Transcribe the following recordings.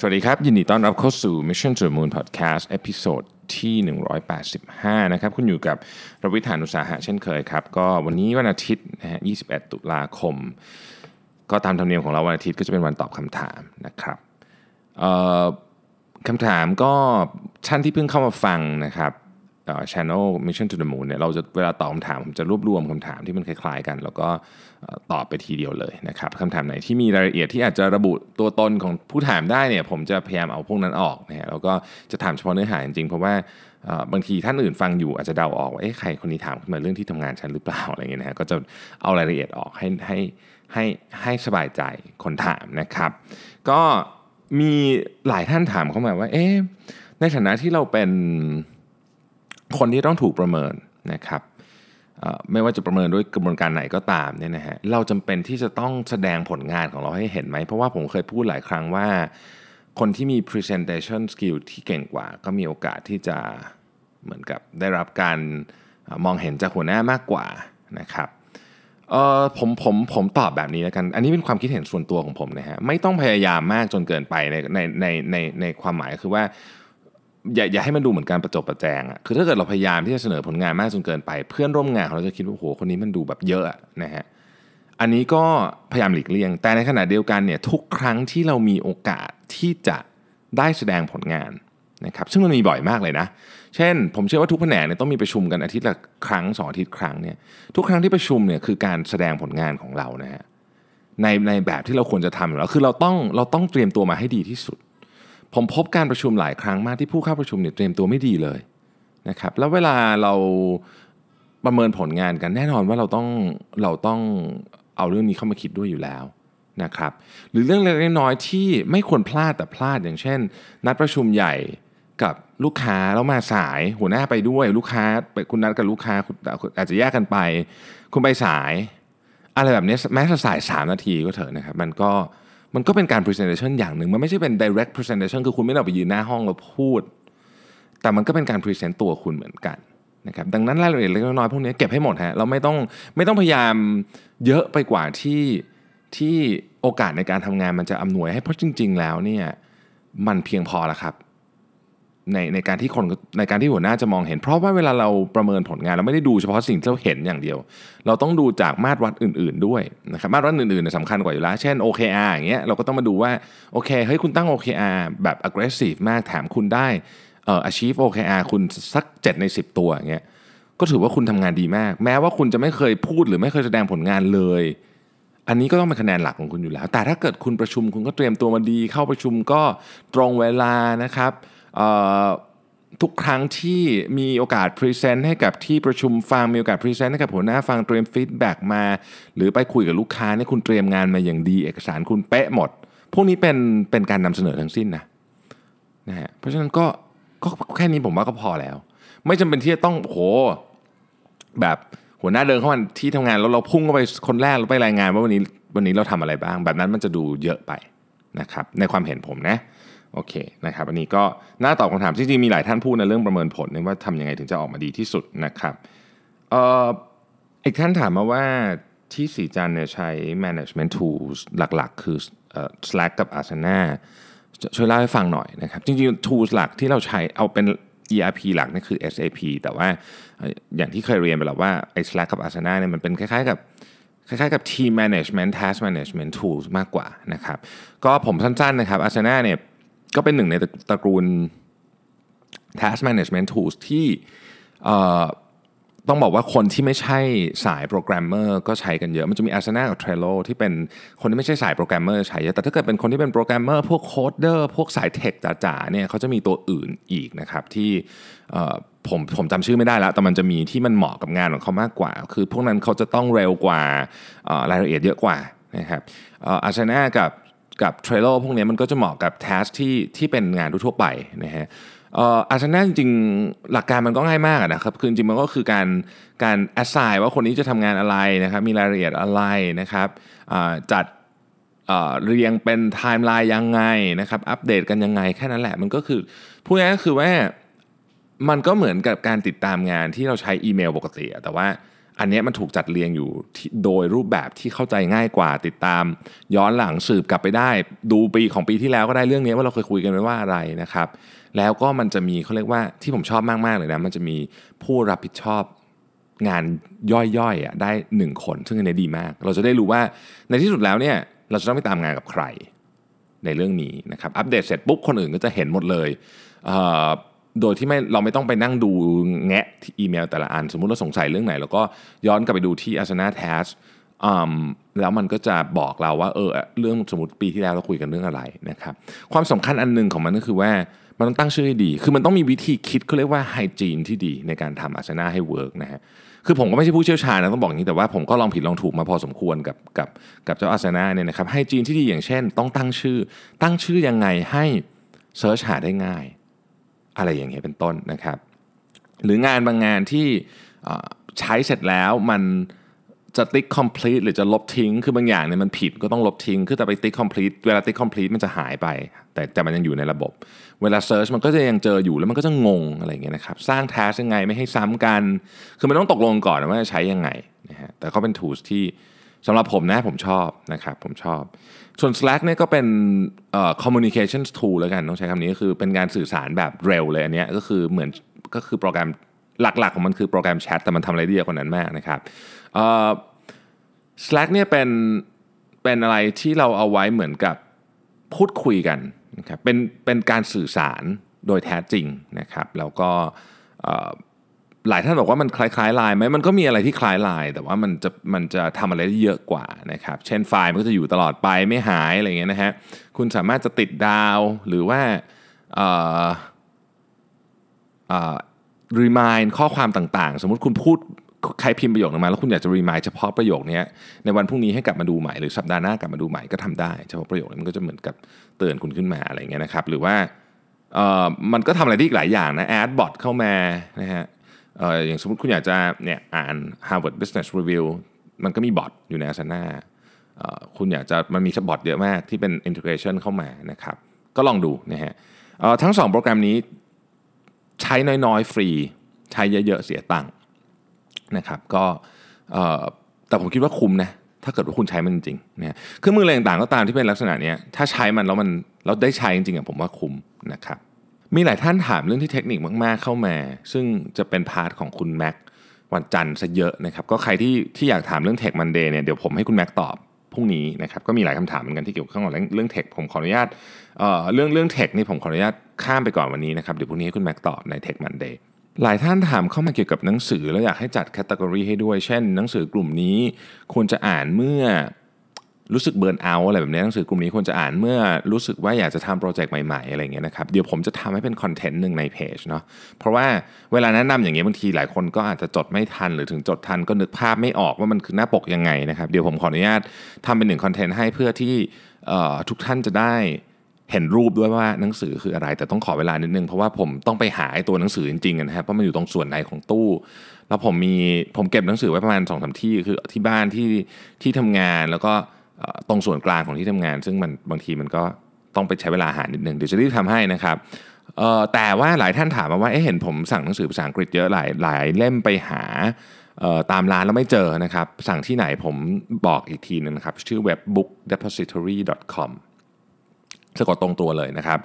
สวัสดีครับ ยินดีต้อนรับเข้าสู่ Mission to the Moon Podcast episode ที่ 185 นะครับ คุณอยู่กับรวิธานุตสาหะเช่นเคยครับ ก็วันนี้วันอาทิตย์นะฮะ 21 ตุลาคม ก็ตามธรรมเนียมของเราวันอาทิตย์ก็จะเป็นวันตอบคำถามนะครับคำถามก็ท่านที่เพิ่งเข้ามาฟังนะครับ channel Mission to the Moon เนี่ยเราจะเวลาตอบคำถามผมจะรวบรวมคำถามที่มันคล้ายๆกัน แล้วก็ตอบไปทีเดียวเลยนะครับคำถามไหนที่มีรายละเอียดที่อาจจะระบุตัวตนของผู้ถามได้เนี่ยผมจะพยายามเอาพวกนั้นออกนะฮะแล้วก็จะถามเฉพาะเนื้อหาจริงๆ เพราะว่าบางทีท่านอื่นฟังอยู่อาจจะเดาออกว่าเอ๊ะใครคนนี้ถามขึ้นมาเรื่องที่ทำงานฉันหรือเปล่าอะไรเงี้ยนะฮะก็จะเอารายละเอียดออกให้ให้ให้ให้สบายใจคนถามนะครับ ก็มีหลายท่านถามเข้ามาว่าเอ๊ะในฐานะที่เราเป็น คนที่ต้องถูกประเมินนะครับไม่ว่าจะประเมินด้วยกระบวนการไหนก็ตามเนี่ยนะฮะเราจำเป็นที่จะต้องแสดงผลงานของเราให้เห็นไหม เพราะว่าผมเคยพูดหลายครั้งว่า คนที่มี presentation skill ที่เก่งกว่า ก็มีโอกาสที่จะเหมือนกับได้รับการมองเห็นจากหัวหน้ามากกว่านะครับเออผมผมผมตอบแบบนี้แล้วกัน อันนี้เป็นความคิดเห็นส่วนตัวของผมนะฮะไม่ต้องพยายามมากจนเกินไปในในในในในความหมายคือว่า อย่าอย่าให้มันดูเหมือนการประจบประแจงอะคือถ้าเกิดเราพยายามที่จะเสนอผลงานมากจนเกินไป เพื่อนร่วมงานของเราจะคิดว่าโอ้โหคนนี้มันดูแบบเยอะนะฮะอันนี้ก็พยายามหลีกเลี่ยง แต่ในขณะเดียวกันเนี่ยทุกครั้งที่เรามีโอกาสที่จะได้แสดงผลงานนะครับซึ่งมันมีบ่อยมากเลยนะ เช่น ผมเชื่อว่าทุกแผนกเนี่ยต้องมีประชุมกันอาทิตย์ละครั้งสองอาทิตย์ครั้งเนี่ยทุกครั้งที่ประชุมเนี่ยคือการแสดงผลงานของเรานะฮะในในแบบที่เราควรจะทำอยู่แล้วคือเราต้องเราต้องเตรียมตัวมาให้ดีที่สุด ผมพบการประชุมหลายครั้งมากที่ผู้เข้าประชุมเนี่ยเตรียมตัวไม่ดีเลยนะครับแล้วเวลาเราประเมินผลงานกันแน่นอนว่าเราต้องเราต้องเอาเรื่องนี้เข้ามาคิดด้วยอยู่แล้วนะครับหรือเรื่องเล็กน้อยที่ไม่ควรพลาดแต่พลาดอย่างเช่น นัดประชุมใหญ่กับลูกค้าแล้วมาสายหัวหน้าไปด้วยลูกค้าไปคุณนัดกับลูกค้าอาจจะแยกกันไป คุณไปสาย อะไรแบบนี้แม้จะสาย 3 นาทีก็เถอะนะครับ มันก็ มันก็เป็นการ presentation อย่างหนึ่ง มันไม่ใช่เป็น direct presentation คือคุณไม่ได้ออกไปยืนหน้าห้องแล้วพูด แต่มันก็เป็นการ present ตัวคุณเหมือนกันนะครับดังนั้นรายละเอียดเล็กน้อยพวกนี้เก็บให้หมดฮะเราไม่ต้องไม่ต้องพยายามเยอะไปกว่าที่ที่โอกาสในการทำงานมันจะอำนวยให้เพราะจริง ๆ แล้วเนี่ยมันเพียงพอแล้วครับ ในในการที่คนในการที่หัวหน้าจะมองเห็น เพราะว่าเวลาเราประเมินผลงานเราไม่ได้ดูเฉพาะสิ่งที่เราเห็นอย่างเดียว เราต้องดูจากมาตรวัดอื่น ๆ ด้วยนะครับมาตรวัดอื่นๆสำคัญกว่าอยู่แล้ว เช่น OKR อย่างเงี้ยเราก็ต้องมาดูว่าโอเคเฮ้ยคุณตั้ง OKR แบบ aggressive มากแถมคุณได้เอ่อ achieve OKR คุณสัก 7 ใน 10 ตัวอย่างเงี้ยก็ถือว่าคุณทำงานดีมาก แม้ว่าคุณจะไม่เคยพูดหรือไม่เคยแสดงผลงานเลย อันนี้ก็ต้องเป็นคะแนนหลักของคุณอยู่แล้ว แต่ถ้าเกิดคุณประชุมคุณก็เตรียมตัวมาดี เข้าประชุมก็ตรงเวลานะครับ ทุกครั้งที่มีโอกาส present ให้กับที่ประชุมฟังมีโอกาส present ให้กับหัวหน้าฟังเตรียม feedback มา หรือไปคุยกับลูกค้าเนี่ยคุณเตรียมงานมาอย่างดี เอกสารคุณเป๊ะหมด พวกนี้เป็นเป็นการนำเสนอทั้งสิ้นนะนะฮะเพราะฉะนั้นก็ก็แค่นี้ผมว่าก็พอแล้ว ไม่จำเป็นที่จะต้องโหแบบหัวหน้าเดินเข้ามาที่ทำงานแล้วเราพุ่งเข้าไปคนแรกแล้วไปรายงานว่าวันนี้วันนี้เราทำอะไรบ้าง แบบนั้นมันจะดูเยอะไปนะครับในความเห็นผมนะ โอเคนะครับอันนี้ก็น่าตอบคำถามจริงๆมีหลายท่านพูดในเรื่องประเมินผลว่าทำยังไงถึงจะออกมาดีที่สุดนะครับเอ่ออีกท่านถามมาว่าที่สีจันเนี่ยใช้ management tools หลักๆ คือเอ่อ Slack กับ Asana ช่วยเล่าให้ฟังหน่อยนะครับ จริงๆ tools หลักที่เราใช้เอาเป็น ERP หลักนี่คือ SAP แต่ว่าเอ่ออย่างที่เคยเรียนไปแล้วว่าไอ้ Slack กับ Asana เนี่ยมันเป็นคล้ายๆกับคล้ายๆกับ team management task management tools มากกว่านะครับ ก็ผมสั้นๆนะครับ Asana เนี่ย ก็เป็นหนึ่งในตระกูล task management tools ที่ต้องบอกว่าคนที่ไม่ใช่สายโปรแกรมเมอร์ก็ใช้กันเยอะ มันจะมี Asana กับ Trello ที่เป็นคนที่ไม่ใช่สายโปรแกรมเมอร์ใช้เยอะ แต่ถ้าเกิดเป็นคนที่เป็นโปรแกรมเมอร์พวก coder พวกสาย tech จ๋าๆเนี่ยเขาจะมีตัวอื่นอีกนะครับที่ผมผมจำชื่อไม่ได้แล้ว แต่มันจะมีที่มันเหมาะกับงานของเขามากกว่า คือพวกนั้นเขาจะต้องเร็วกว่ารายละเอียดเยอะกว่านะครับอ่อ Asana กับ กับ Trello พวกนี้มันก็จะเหมาะกับ task ที่ที่เป็นงานทั่วไปนะฮะอออาชนะจริงๆหลักการมันก็ง่ายมากนะครับคือจริงมันก็คือการการ assign ว่าคนนี้จะทำงานอะไรนะครับมีรายละเอียดอะไรนะครับจัดเรียงเป็นไทม์ไลน์ยังไงนะครับอัปเดตกันยังไงแค่นั้นแหละมันก็คือพูดง่ายๆก็คือว่ามันก็เหมือนกับการติดตามงานที่เราใช้อีเมลปกติ แต่ว่า อันนี้มันถูกจัดเรียงอยู่โดยรูปแบบที่เข้าใจง่ายกว่าติดตาม ย้อนหลังสืบกลับไปได้ ดูปีของปีที่แล้วก็ได้เรื่องนี้ว่าเราเคยคุยกันไว้ว่าอะไรนะครับ แล้วก็มันจะมีเขาเรียกว่าที่ผมชอบมากๆเลยนะมันจะมีผู้รับผิดชอบงานย่อยๆอะได้หนึ่งคน ซึ่งอันนี้ดีมาก เราจะได้รู้ว่าในที่สุดแล้วเนี่ยเราจะต้องไปตามงานกับใครในเรื่องนี้นะครับอัปเดตเสร็จปุ๊บคนอื่นก็จะเห็นหมดเลยเโดยที่ไม่เราไม่ต้องไปนั่งดูแงะที่อีเมลแต่ละอัน สมมุติเราสงสัยเรื่องไหนเราก็ย้อนกลับไปดูที่ Asana Task อืมแล้วมันก็จะบอกเราว่าเออเรื่องสมมติปีที่แล้วเราคุยกันเรื่องอะไรนะครับความสำคัญอันหนึ่งของมันก็คือว่ามันต้องตั้งชื่อให้ดี คือมันต้องมีวิธีคิดเขาเรียกว่า hygiene ที่ดีในการทำอาสนะให้ work นะฮะคือผมก็ไม่ใช่ผู้เชี่ยวชาญนะต้องบอกอย่างนี้แต่ว่าผมก็ลองผิดลองถูกมาพอสมควรกับกับกับเจ้าอาสนะเนี่ยนะครับ hygiene ที่ดีอย่างเช่น ต้องตั้งชื่อ ตั้งชื่อยังไงให้เซิร์ชหาได้ง่าย อะไรอย่างเงี้ยเป็นต้นนะครับ หรืองานบางงานที่ใช้เสร็จแล้วมันจะติ๊ก complete หรือจะลบทิ้ง คือบางอย่างเนี่ยมันผิดก็ต้องลบทิ้ง คือแต่ไปติ๊ก complete เวลาติ๊ก complete มันจะหายไป แต่แต่มันยังอยู่ในระบบ เวลา search มันก็จะยังเจออยู่แล้วมันก็จะงงอะไรเงี้ยนะครับ สร้าง task ยังไงไม่ให้ซ้ำกัน คือมันต้องตกลงก่อนว่าจะใช้ยังไงนะฮะ แต่ก็เป็น tools ที่ สำหรับผมนะผมชอบนะครับผมชอบ ส่วน Slack เนี่ยก็เป็นเอ่อ communication tool แล้วกันต้องใช้คำนี้ก็คือเป็นการสื่อสารแบบเร็วเลยอันนี้ก็คือเหมือนก็คือโปรแกรมหลักๆ ของมันคือโปรแกรมแชทแต่มันทำอะไรได้เยอะกว่านั้นมากนะครับเอ่อ Slack เนี่ยเป็นเป็นอะไรที่เราเอาไว้เหมือนกับพูดคุยกันนะครับเป็นเป็นการสื่อสารโดยแท้จริงนะครับ แล้วก็เอ่อ หลายท่านบอกว่ามันคล้ายๆไลน์ไหมมันก็มีอะไรที่คล้ายไลน์แต่ว่ามันจะมันจะทำอะไรได้เยอะกว่านะครับ เช่นไฟล์มันก็จะอยู่ตลอดไปไม่หายอะไรเงี้ยนะฮะคุณสามารถจะติดดาวหรือว่าเอ่อรีมายข้อความต่างๆ สมมติคุณพูดใครพิมพ์ประโยคนึงมาแล้วคุณอยากจะรีมายเฉพาะประโยคนี้ในวันพรุ่งนี้ให้กลับมาดูใหม่หรือสัปดาห์หน้ากลับมาดูใหม่ก็ทำได้เฉพาะประโยคนี้มันก็จะเหมือนกับเตือนคุณขึ้นมาอะไรเงี้ยนะครับหรือว่ามันก็ทำอะไรได้อีกหลายอย่างนะแอดบอทเข้ามานะฮะ อ่ออย่างสมมติคุณอยากจะเนี่ยอ่าน Harvard Business Review มันก็มีบอทอยู่ใน Asana เอ่อคุณอยากจะมันมีบอทเยอะมากที่เป็น integration เข้ามานะครับ ก็ลองดูนะฮะทั้งสองโปรแกรมนี้ใช้น้อยๆ ฟรี ใช้เยอะๆ เสียตังค์นะครับก็แต่ผมคิดว่าคุ้มนะถ้าเกิดว่าคุณใช้มันจริงๆนะเครื่องมืออะไรต่างๆก็ตามที่เป็นลักษณะนี้ถ้าใช้มันแล้วมันเราได้ใช้จริงๆอะผมว่าคุ้มนะครับ มีหลายท่านถามเรื่องที่เทคนิคมาก ๆ เข้ามา ซึ่งจะเป็น part ของคุณแม็กวันจันทร์ซะเยอะนะครับ ก็ใครที่ที่อยากถามเรื่อง Tech Monday เนี่ยเดี๋ยวผมให้คุณแม็กตอบพรุ่งนี้นะครับ ก็มีหลายคำถามเหมือนกันที่เกี่ยวข้องกับเรื่องเรื่อง tech ผมขออนุญาตเอ่อเรื่องเรื่อง tech นี่ผมขออนุญาตข้ามไปก่อนวันนี้นะครับ เดี๋ยวพรุ่งนี้ให้คุณแม็กตอบใน Tech Monday หลายท่านถามเข้ามาเกี่ยวกับหนังสือแล้วอยากให้จัด category ให้ด้วย เช่น หนังสือกลุ่มนี้ควรจะอ่านเมื่อ รู้สึกเบิร์นเอาอะไรแบบนี้หนังสือกลุ่มนี้ควรจะอ่านเมื่อรู้สึกว่าอยากจะทำโปรเจกต์ใหม่ๆอะไรเงี้ยนะครับเดี๋ยวผมจะทำให้เป็นคอนเทนต์หนึ่งในเพจเนาะเพราะว่าเวลาแนะนำอย่างเงี้ยบางทีหลายคนก็อาจจะจดไม่ทัน หรือถึงจดทันก็นึกภาพไม่ออกว่ามันคือหน้าปกยังไงนะครับเดี๋ยวผมขออนุญาตทำเป็นหนึ่งคอนเทนต์ให้เพื่อที่ทุกท่านจะได้เห็นรูปด้วยว่าหนังสือคืออะไร แต่ต้องขอเวลานิดนึงเพราะว่าผมต้องไปหาตัวหนังสือจริงๆนะครับเพราะมันอยู่ตรงส่วนไหนของตู้ แล้วผมมีผมเก็บหนังสือไว้ประมาณ2อสที่คือที่บ้านที่ที่ทำงานแล้วก็ ตรงส่วนกลางของที่ทำงาน ซึ่งมันบางทีมันก็ต้องไปใช้เวลาหานิดนึงเดี๋ยวจะรีบทำให้นะครับแต่ว่าหลายท่านถามมาว่าเเห็นผมสั่งหนังสือภาษาอังกฤษเยอะหลายหลายเล่มไปหาตามร้านแล้วไม่เจอนะครับ สั่งที่ไหนผมบอกอีกทีนึงนะครับ ชื่อ webbookdepository.com สะกดตรงตัวเลยนะครับ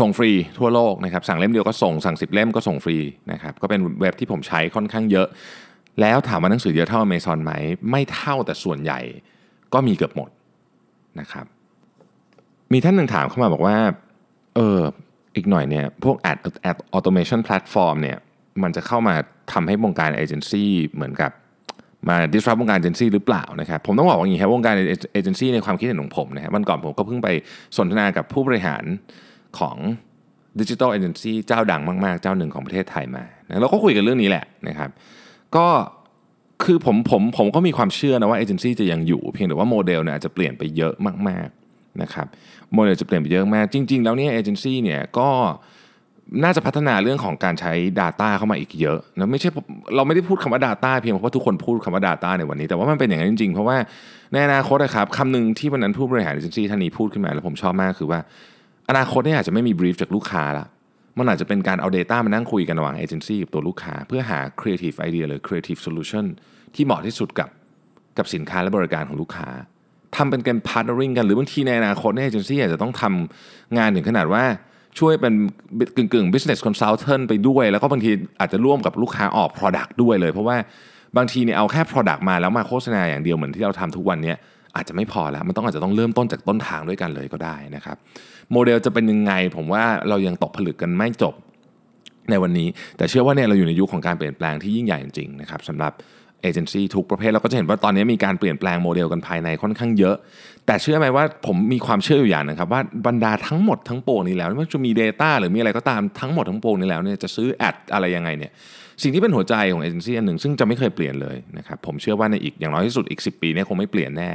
ส่งฟรีทั่วโลกนะครับ สั่งเล่มเดียวก็ส่งสั่ง 10 เล่มก็ส่งฟรีนะครับก็เป็นเว็บที่ผมใช้ค่อนข้างเยอะ แล้วถามว่าหนังสือเยอะเท่า Amazon ไหม ไม่เท่าแต่ส่วนใหญ่ ก็มีเกือบหมดนะครับ มีท่านหนึ่งถามเข้ามาบอกว่า เอออีกหน่อยเนี่ยพวก ad ad automation platform เนี่ยมันจะเข้ามาทำให้วงการเอเจนซี่เหมือนกับมา disrupt วงการเอเจนซี่หรือเปล่านะครับผมต้องบอกว่าอย่างนี้ครับวงการเอเจนซี่ในความคิดเห็นของผมนะครับวันก่อนผมก็เพิ่งไปสนทนากับผู้บริหารของ digital agency เจ้าดังมาก ๆ เจ้าหนึ่งของประเทศไทยมานะเราก็คุยกันเรื่องนี้แหละนะครับ ก็ คือผมผมผมก็มีความเชื่อนะว่าเอเจนซี่จะยังอยู่ เพียงแต่ว่าโมเดลเนี่ยอาจจะเปลี่ยนไปเยอะมากๆนะครับโมเดลจะเปลี่ยนไปเยอะมาก จริง ๆ แล้วเนี่ยเอเจนซี่เนี่ยก็น่าจะพัฒนาเรื่องของการใช้ Data เข้ามาอีกเยอะนะไม่ใช่เราไม่ได้พูดคำว่า Data เพียงเพราะว่าทุกคนพูดคำว่า Data ในวันนี้ แต่ว่ามันเป็นอย่างนั้นจริงๆ เพราะว่าในอนาคตนะครับคำหนึ่งที่วันนั้นผู้บริหารเอเจนซี่ท่านนี้พูดขึ้นมาแล้วผมชอบมากคือว่า อนาคตเนี่ยอาจจะไม่มี brief จากลูกค้าละ มันอาจจะเป็นการเอา Data มานั่งคุยกันระหว่างเอเจนซี่กับตัวลูกค้า เพื่อหา Creative Idea หรือ Creative Solution ที่เหมาะที่สุดกับกับสินค้าและบริการของลูกค้าทำเป็นการ partnering กันหรือบางทีในอนาคตเนี่ยเอเจนซี่อาจจะต้องทำงานถึงขนาดว่าช่วยเป็นกึ่งกึ่ง business consultant ไปด้วย แล้วก็บางทีอาจจะร่วมกับลูกค้าออก product ด้วยเลย เพราะว่าบางทีเนี่ยเอาแค่ product มาแล้วมาโฆษณาอย่างเดียวเหมือนที่เราทำทุกวันเนี้ อาจจะไม่พอแล้ว มันต้องอาจจะต้องเริ่มต้นจากต้นทางด้วยกันเลยก็ได้นะครับ โมเดลจะเป็นยังไง ผมว่าเรายังตกผลึกกันไม่จบในวันนี้ แต่เชื่อว่าเนี่ยเราอยู่ในยุคของการเปลี่ยนแปลงที่ยิ่งใหญ่จริงๆนะครับสำหรับเอเจนซี่ทุกประเภทเราก็จะเห็นว่าตอนนี้มีการเปลี่ยนแปลงโมเดลกันภายในค่อนข้างเยอะ แต่เชื่อไหมว่าผมมีความเชื่ออยู่อย่างนะครับว่าบรรดาทั้งหมดทั้งปวงนี้แล้วไม่ว่าจะมี Data หรือมีอะไรก็ตามทั้งหมดทั้งปวงนี้แล้วเนี่ยจะซื้อแอดอะไรยังไงเนี่ย สิ่งที่เป็นหัวใจของเอเจนซี่อันหนึ่งซึ่งจะไม่เคยเปลี่ยนเลยนะครับผมเชื่อว่าในอีกอย่างน้อยที่สุดอีก 10 ปีนี่ยคงไม่เปลี่ยนแน่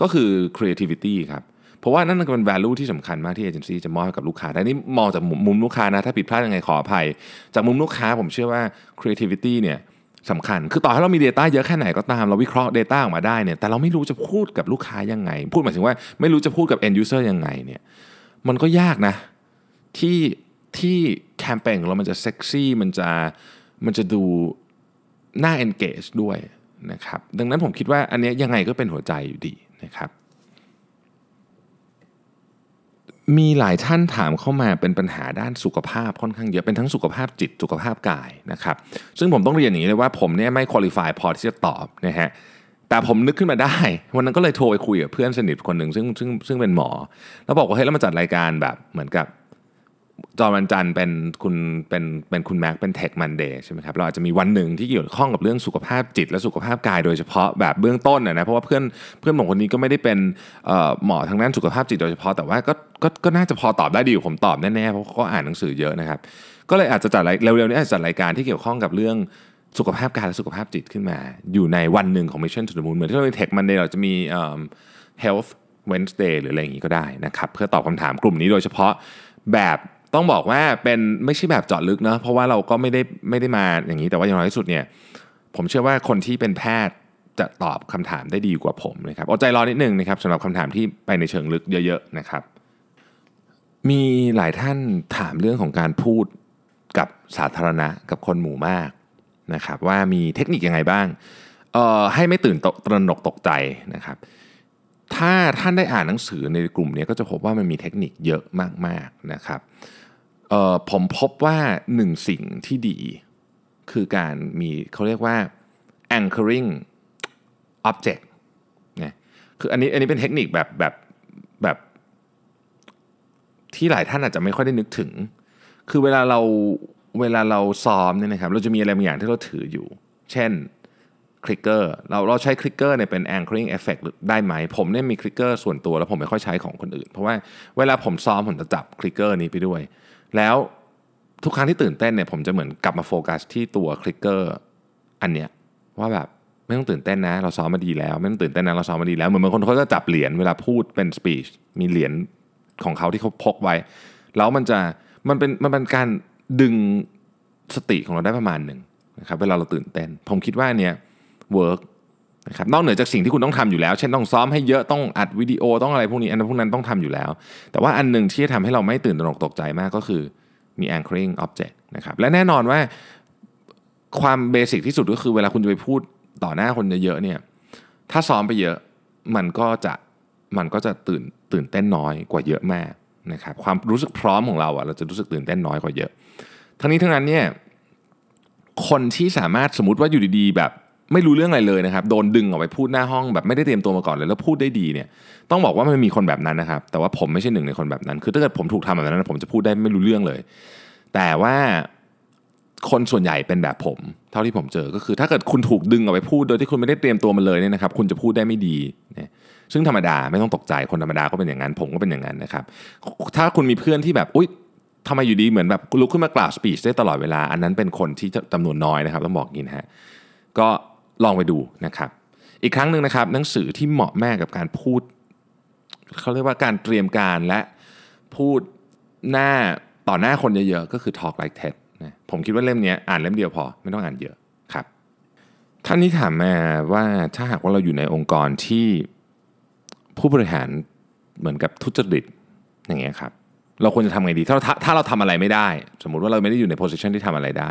ก็คือ creativity ครับเพราะว่านั่นเป็น value ที่สำคัญมากที่เอเจนซี่จะมอบให้กับลูกค้าได้นี่มองจากมุมลูกค้านะถ้าผิดพลาดยังไงขออภัย จากมุมลูกค้าผมเชื่อว่า creativity เนี่ยสำคัญ คือต่อให้เรามี Data เยอะแค่ไหนก็ตาม เราวิเคราะห์ Data ออกมาได้เนี่ย แต่เราไม่รู้จะพูดกับลูกค้ายังไง พูดหมายถึงว่าไม่รู้จะพูดกับ end user ยังไงเนี่ย มันก็ยากนะ ที่ที่แคมเปญของเรามันจะเซ็กซี่ มันจะ มันจะดูน่า engage ด้วยนะครับ ดังนั้นผมคิดว่าอันนี้ยังไงก็เป็นหัวใจอยู่ดีนะครับ มีหลายท่านถามเข้ามาเป็นปัญหาด้านสุขภาพค่อนข้างเยอะ เป็นทั้งสุขภาพจิตสุขภาพกายนะครับ ซึ่งผมต้องเรียนอย่างนี้เลยว่าผมเนี่ยไม่คุริฟายพอที่จะตอบนะฮะแต่ผมนึกขึ้นมาได้ วันนั้นก็เลยโทรไปคุยกับเพื่อนสนิทคนหนึ่งซึ่งซึ่งซึ่งเป็นหมอ แล้วบอกว่าเฮ้ยแล้วมาจัดรายการแบบเหมือนกับ จอวันจันทร์เป็นคุณเป็นเป็นคุณแม็กเป็นเทคมันเดย์ใช่ไหมครับเราอาจจะมีวันหนึ่งที่เกี่ยวข้องกับเรื่องสุขภาพจิตและสุขภาพกายโดยเฉพาะแบบเบื้องต้นนะเพราะว่าเพื่อนเพื่อนผมคนนี้ก็ไม่ได้เป็นหมอทางด้านสุขภาพจิตโดยเฉพาะแต่ว่าก็ก็ก็น่าจะพอตอบได้ดีกว่าผมตอบแน่ๆเพราะเขาอ่านหนังสือเยอะนะครับ ก็เลยอาจจะจัดเร็วๆนี้อาจจะจัดรายการที่เกี่ยวข้องกับเรื่องสุขภาพกายและสุขภาพจิตขึ้นมา อยู่ในวันหนึ่งของ Mission to the Moon เหมือนที่เราในเทคมันเดย์เราจะมี health Wednesday หรืออะไรอย่างนี้ก็ได้นะครับเพื่อตอบคำถามกลุ่มนี้โดยเฉพาะแบบ ต้องบอกว่าเป็นไม่ใช่แบบเจาะลึกเนะเพราะว่าเราก็ไม่ได้ไม่ได้มาอย่างนี้แต่ว่าอย่างน้อยที่สุดเนี่ยผมเชื่อว่าคนที่เป็นแพทย์จะตอบคำถามได้ดีกว่าผมนะครับอดใจรอนิดนึงนะครับสำหรับคำถามที่ไปในเชิงลึกเยอะๆนะครับ มีหลายท่านถามเรื่องของการพูดกับสาธารณะกับคนหมู่มากนะครับว่ามีเทคนิคยังไงบ้างเอ่อให้ไม่ตื่นตระหนกตกใจนะครับ ถ้าท่านได้อ่านหนังสือในกลุ่มนี้ก็จะพบว่ามันมีเทคนิคเยอะมากๆนะครับ ผมพบว่าหนึ่งสิ่งที่ดี คือการมีเขาเรียกว่า anchoring object นะคืออันนี้อันนี้เป็นเทคนิคแบบแบบแบบที่หลายท่านอาจจะไม่ค่อยได้นึกถึง คือเวลาเราเวลาเราซ้อมเนี่ยนะครับ เราจะมีอะไรบางอย่างที่เราถืออยู่ เช่น clicker เราเราใช้ clicker เนี่ยเป็น anchoring effect ได้ไหม ผมเนี่ยมี clicker ส่วนตัวแล้วผมไม่ค่อยใช้ของคนอื่น เพราะว่าเวลาผมซ้อมผมจะจับ clicker นี้ไปด้วย แล้วทุกครั้งที่ตื่นเต้นเนี่ยผมจะเหมือนกลับมาโฟกัสที่ตัว clicker อันเนี้ยว่าแบบไม่ต้องตื่นเต้นนะ เราซ้อมมาดีแล้ว ไม่ต้องตื่นเต้นนะเราซ้อมมาดีแล้วเหมือนบางคนเขาก็จับเหรียญเวลาพูดเป็น speech มีเหรียญของเขาที่เขาพกไว้ แล้วมันจะมันเป็นมันเป็นการดึงสติของเราได้ประมาณหนึ่งนะครับเวลาเราตื่นเต้น ผมคิดว่าเนี้ย work นะครับนอกเหนือจากสิ่งที่คุณต้องทำอยู่แล้ว เช่นต้องซ้อมให้เยอะต้องอัดวิดีโอต้องอะไรพวกนี้อันนั้นพวกนั้นต้องทำอยู่แล้ว แต่ว่าอันหนึ่งที่จะทำให้เราไม่ตื่นตระหนกตกใจมากก็คือมี anchoring object นะครับและแน่นอนว่าความเบสิกที่สุดก็คือเวลาคุณจะไปพูดต่อหน้าคนเยอะๆเนี่ยถ้าซ้อมไปเยอะมันก็จะมันก็จะตื่นตื่นเต้นน้อยกว่าเยอะมากนะครับความรู้สึกพร้อมของเราอะเราจะรู้สึกตื่นเต้นน้อยกว่าเยอะ ทั้งนี้ทั้งนั้นเนี่ยคนที่สามารถสมมติว่าอยู่ดีๆแบบ ไม่รู้เรื่องอะไรเลยนะครับ โดนดึงออกไปพูดหน้าห้องแบบไม่ได้เตรียมตัวมาก่อนเลยแล้วพูดได้ดีเนี่ยต้องบอกว่ามันมีคนแบบนั้นนะครับ แต่ว่าผมไม่ใช่หนึ่งในคนแบบนั้น คือถ้าเกิดผมถูกทำแบบนั้น ผมจะพูดได้ไม่รู้เรื่องเลย แต่ว่าคนส่วนใหญ่เป็นแบบผม เท่าที่ผมเจอก็คือ ถ้าเกิดคุณถูกดึงออกไปพูด โดยที่คุณไม่ได้เตรียมตัวมาเลยเนี่ยนะครับ คุณจะพูดได้ไม่ดีนะซึ่งธรรมดาไม่ต้องตกใจคนธรรมดาก็เป็นอย่างนั้น ผมก็เป็นอย่างนั้นนะครับ ถ้าคุณมีเพื่อนที่แบบอุ๊ยทำไมอยู่ดีเหมือนแบบลุกขึ้นมากล่าวสปีชได้ตลอดเวลา อันนั้นเป็นคนที่จำนวนน้อยนะครับต้องบอกงี้นะฮะก็ ลองไปดูนะครับ อีกครั้งหนึ่งนะครับ หนังสือที่เหมาะแม่กับการพูดเขาเรียกว่าการเตรียมการและพูดหน้าต่อหน้าคนเยอะๆ ก็คือ Talk Like TED นะผมคิดว่าเล่มนี้อ่านเล่มเดียวพอไม่ต้องอ่านเยอะครับท่านนี้ถามมาว่าถ้าหากว่าเราอยู่ในองค์กรที่ผู้บริหารเหมือนกับทุจริตอย่างเงี้ยครับเราควรจะทำไงดีถ้าถ้าเราทำอะไรไม่ได้ สมมุติว่าเราไม่ได้อยู่ใน position ที่ทำอะไรได้